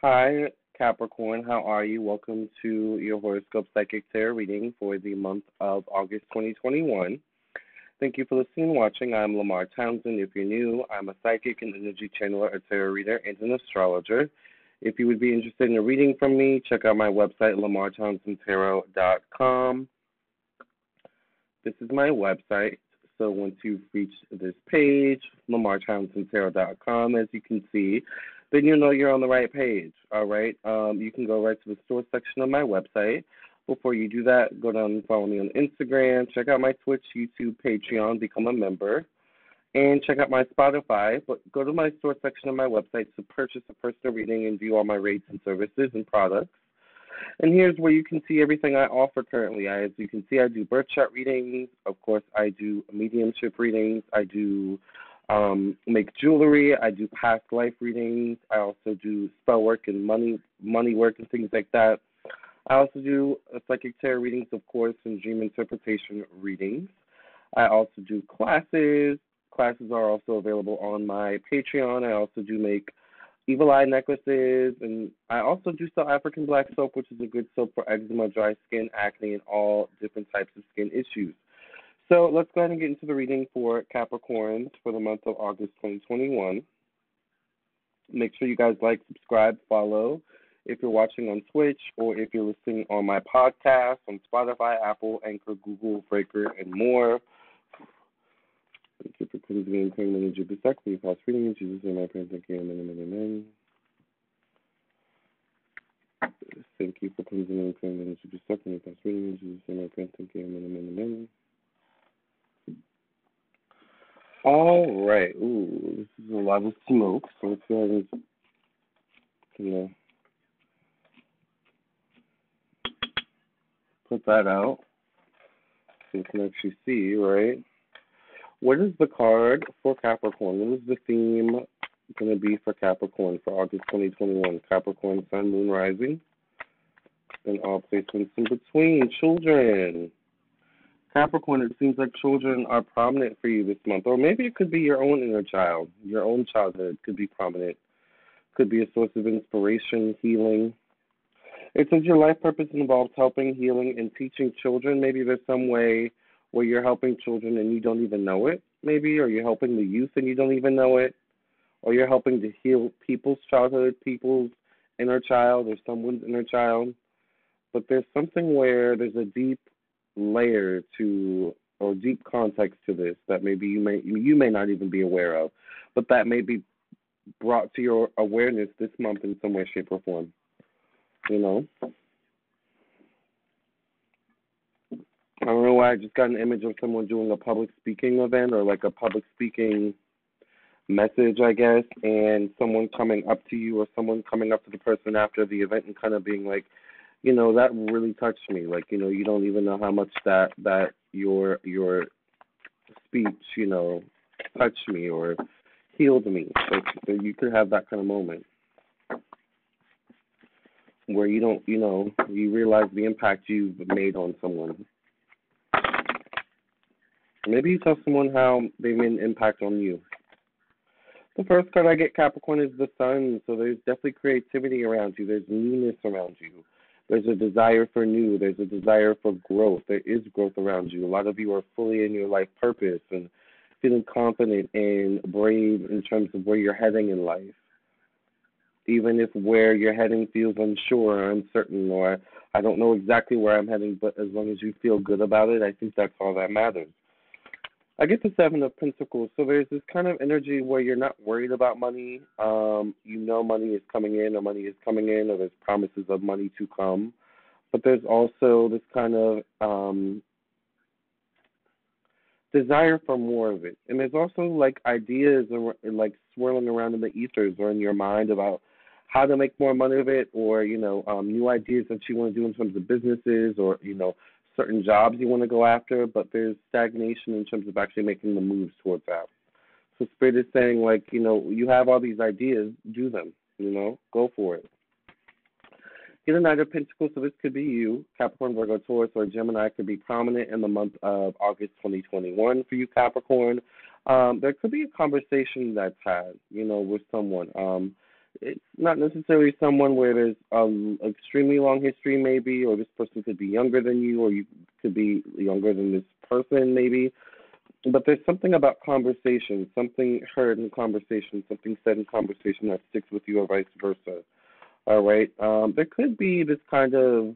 Hi, Capricorn. How are you? Welcome to your horoscope psychic tarot reading for the month of August 2021. Thank you for listening and watching. I'm Lamar Townsend. If you're new, I'm a psychic and energy channeler, a tarot reader, and an astrologer. If you would be interested in a reading from me, check out my website, lamartownsendtarot.com. This is my website. So once you've reached this page, lamartownsendtarot.com, as you can see, then you know you're on the right page. All right. Um, you can go right to the store section of my website. Before you do that, go down and follow me on Instagram. Check out my Twitch, YouTube, Patreon, become a member, and check out my Spotify. But go to my store section of my website to purchase a personal reading and view all my rates and services and products. And here's where you can see everything I offer currently. I, as you can see, I do birth chart readings. Of course, I do mediumship readings. I do um, make jewelry. I do past life readings. I also do spell work and money money work and things like that. I also do psychic tarot readings, of course, and dream interpretation readings. I also do classes. Classes are also available on my Patreon. I also do make evil eye necklaces, and I also do sell African black soap, which is a good soap for eczema, dry skin, acne, and all different types of skin issues. So let's go ahead and get into the reading for Capricorns for the month of August 2021. Make sure you guys like, subscribe, follow if you're watching on Twitch or if you're listening on my podcast on Spotify, Apple, Anchor, Google, Breaker, and more. Thank you for cleansing and clearing the the second. You past reading in Jesus' name, I pray. Thank you. Amen, amen, amen. Thank you for cleansing and clearing the the second. You past reading in Jesus' name, I pray. Thank you. Amen, amen, amen. All right. Ooh, this is a lot of smoke, so let's go ahead and you know, put that out so you can actually see, right? What is the card for Capricorn? What is the theme going to be for Capricorn for August 2021? Capricorn, Sun, Moon, Rising, and all placements in between. Children. Capricorn, it seems like children are prominent for you this month, or maybe it could be your own inner child. Your own childhood could be prominent, could be a source of inspiration, healing. It says your life purpose involves helping, healing, and teaching children. Maybe there's some way where you're helping children and you don't even know it, maybe, or you're helping the youth and you don't even know it, or you're helping to heal people's childhood, people's inner child, or someone's inner child. But there's something where there's a deep layer to or deep context to this that maybe you may you may not even be aware of, but that may be brought to your awareness this month in some way, shape, or form. You know. I don't know why I just got an image of someone doing a public speaking event or like a public speaking message, I guess, and someone coming up to you or someone coming up to the person after the event and kind of being like, you know that really touched me like you know you don't even know how much that that your your speech you know touched me or healed me like you could have that kind of moment where you don't you know you realize the impact you've made on someone maybe you tell someone how they made an impact on you the first card I get, Capricorn, is the sun. So there's definitely creativity around you. There's newness around you. There's a desire for new. There's a desire for growth. There is growth around you. A lot of you are fully in your life purpose and feeling confident and brave in terms of where you're heading in life. Even if where you're heading feels unsure or uncertain, or I don't know exactly where I'm heading, but as long as you feel good about it, I think that's all that matters. I get the seven of pentacles. So there's this kind of energy where you're not worried about money. Um, you know money is coming in or money is coming in or there's promises of money to come. But there's also this kind of um desire for more of it. And there's also like ideas like swirling around in the ethers or in your mind about how to make more money of it or, you know, um, new ideas that you want to do in terms of businesses or, you know, certain jobs you want to go after, but there's stagnation in terms of actually making the moves towards that. So Spirit is saying, like, you know, you have all these ideas, do them, you know, go for it. Get a Knight of Pentacles, so this could be you, Capricorn, Virgo, Taurus, or Gemini could be prominent in the month of August 2021 for you, Capricorn. Um, there could be a conversation that's had, you know, with someone. Um, it's not necessarily someone where there's an extremely long history, maybe, or this person could be younger than you, or you could be younger than this person, maybe. But there's something about conversation, something heard in conversation, something said in conversation that sticks with you, or vice versa. All right. Um, there could be this kind of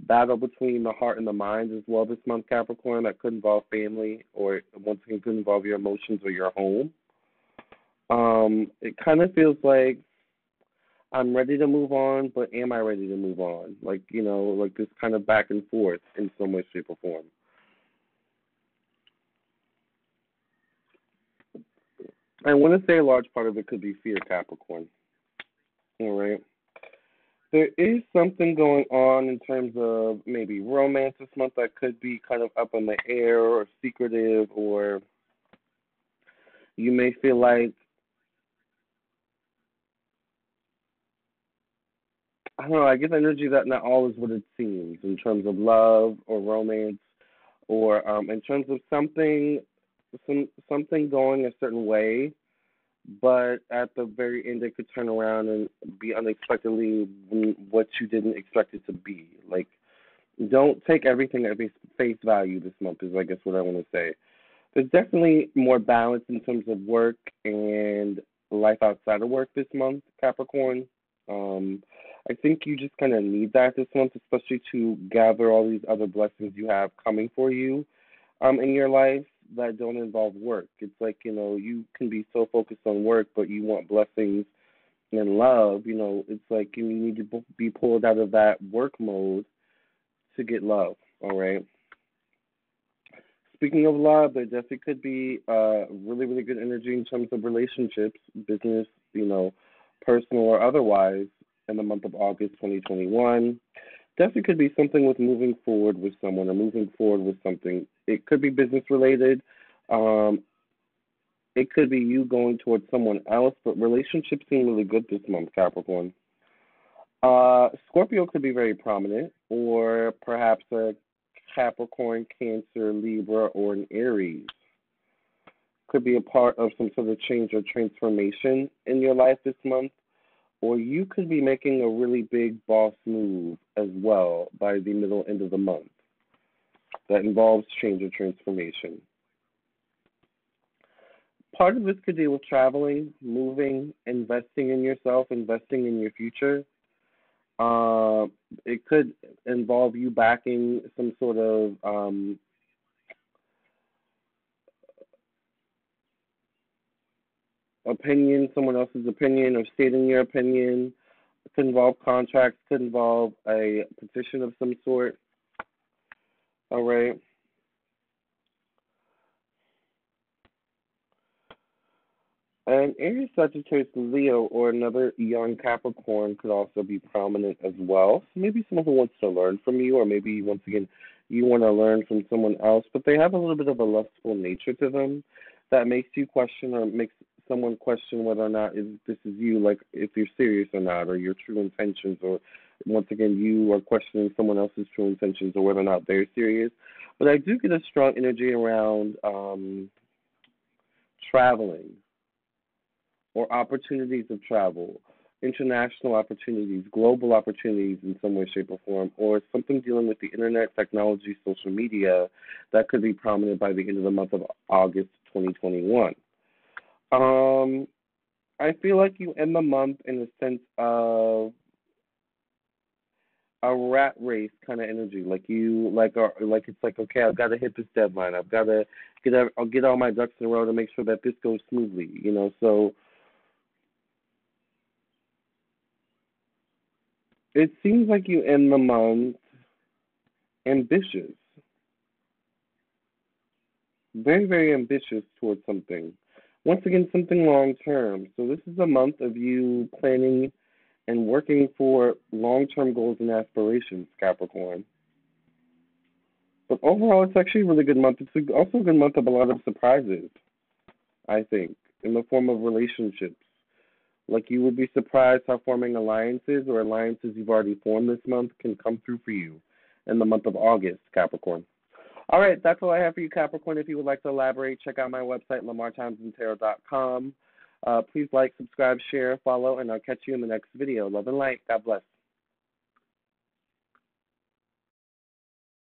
battle between the heart and the mind as well this month, Capricorn. That could involve family, or once again, could involve your emotions or your home. Um, it kind of feels like I'm ready to move on, but am I ready to move on? Like, you know, like this kind of back and forth in some way, shape, or form. I want to say a large part of it could be fear, Capricorn. All right. There is something going on in terms of maybe romance this month that could be kind of up in the air or secretive, or you may feel like I don't know. I the energy that not all is what it seems in terms of love or romance, or um, in terms of something, some something going a certain way, but at the very end it could turn around and be unexpectedly what you didn't expect it to be. Like, don't take everything at face value this month. Is I guess what I want to say. There's definitely more balance in terms of work and life outside of work this month, Capricorn. Um, I think you just kind of need that this month, especially to gather all these other blessings you have coming for you um, in your life that don't involve work. It's like, you know, you can be so focused on work, but you want blessings and love. You know, it's like you need to be pulled out of that work mode to get love, all right? Speaking of love, there definitely could be uh, really, really good energy in terms of relationships, business, you know, personal or otherwise in the month of August 2021. Definitely could be something with moving forward with someone or moving forward with something. It could be business related. Um, it could be you going towards someone else, but relationships seem really good this month, Capricorn. Uh, Scorpio could be very prominent, or perhaps a Capricorn, Cancer, Libra, or an Aries. Could be a part of some sort of change or transformation in your life this month or you could be making a really big boss move as well by the middle end of the month that involves change or transformation. Part of this could deal with traveling, moving, investing in yourself, investing in your future. Uh, it could involve you backing some sort of um, opinion, someone else's opinion, or stating your opinion. It could involve contracts, could involve a petition of some sort. All right. And Aries, Sagittarius, Leo, or another young Capricorn could also be prominent as well. So maybe someone who wants to learn from you, or maybe once again you want to learn from someone else, but they have a little bit of a lustful nature to them that makes you question or makes someone question whether or not is this is you, like if you're serious or not, or your true intentions, or once again you are questioning someone else's true intentions or whether or not they're serious. But I do get a strong energy around um, traveling or opportunities of travel, international opportunities, global opportunities in some way, shape, or form, or something dealing with the internet, technology, social media that could be prominent by the end of the month of August 2021. Um, I feel like you end the month in a sense of a rat race kind of energy. Like you, like, are, like it's like okay, I've got to hit this deadline. I've got to get, I'll get all my ducks in a row to make sure that this goes smoothly. You know, so it seems like you end the month ambitious, very, very ambitious towards something once again, something long term. So this is a month of you planning and working for long term goals and aspirations, Capricorn. But overall, it's actually a really good month. It's also a good month of a lot of surprises, I think, in the form of relationships. Like you would be surprised how forming alliances or alliances you've already formed this month can come through for you in the month of August, Capricorn. All right, that's all I have for you, Capricorn. If you would like to elaborate, check out my website, lamartownsendtarot.com. Uh, please like, subscribe, share, follow, and I'll catch you in the next video. Love and light. God bless.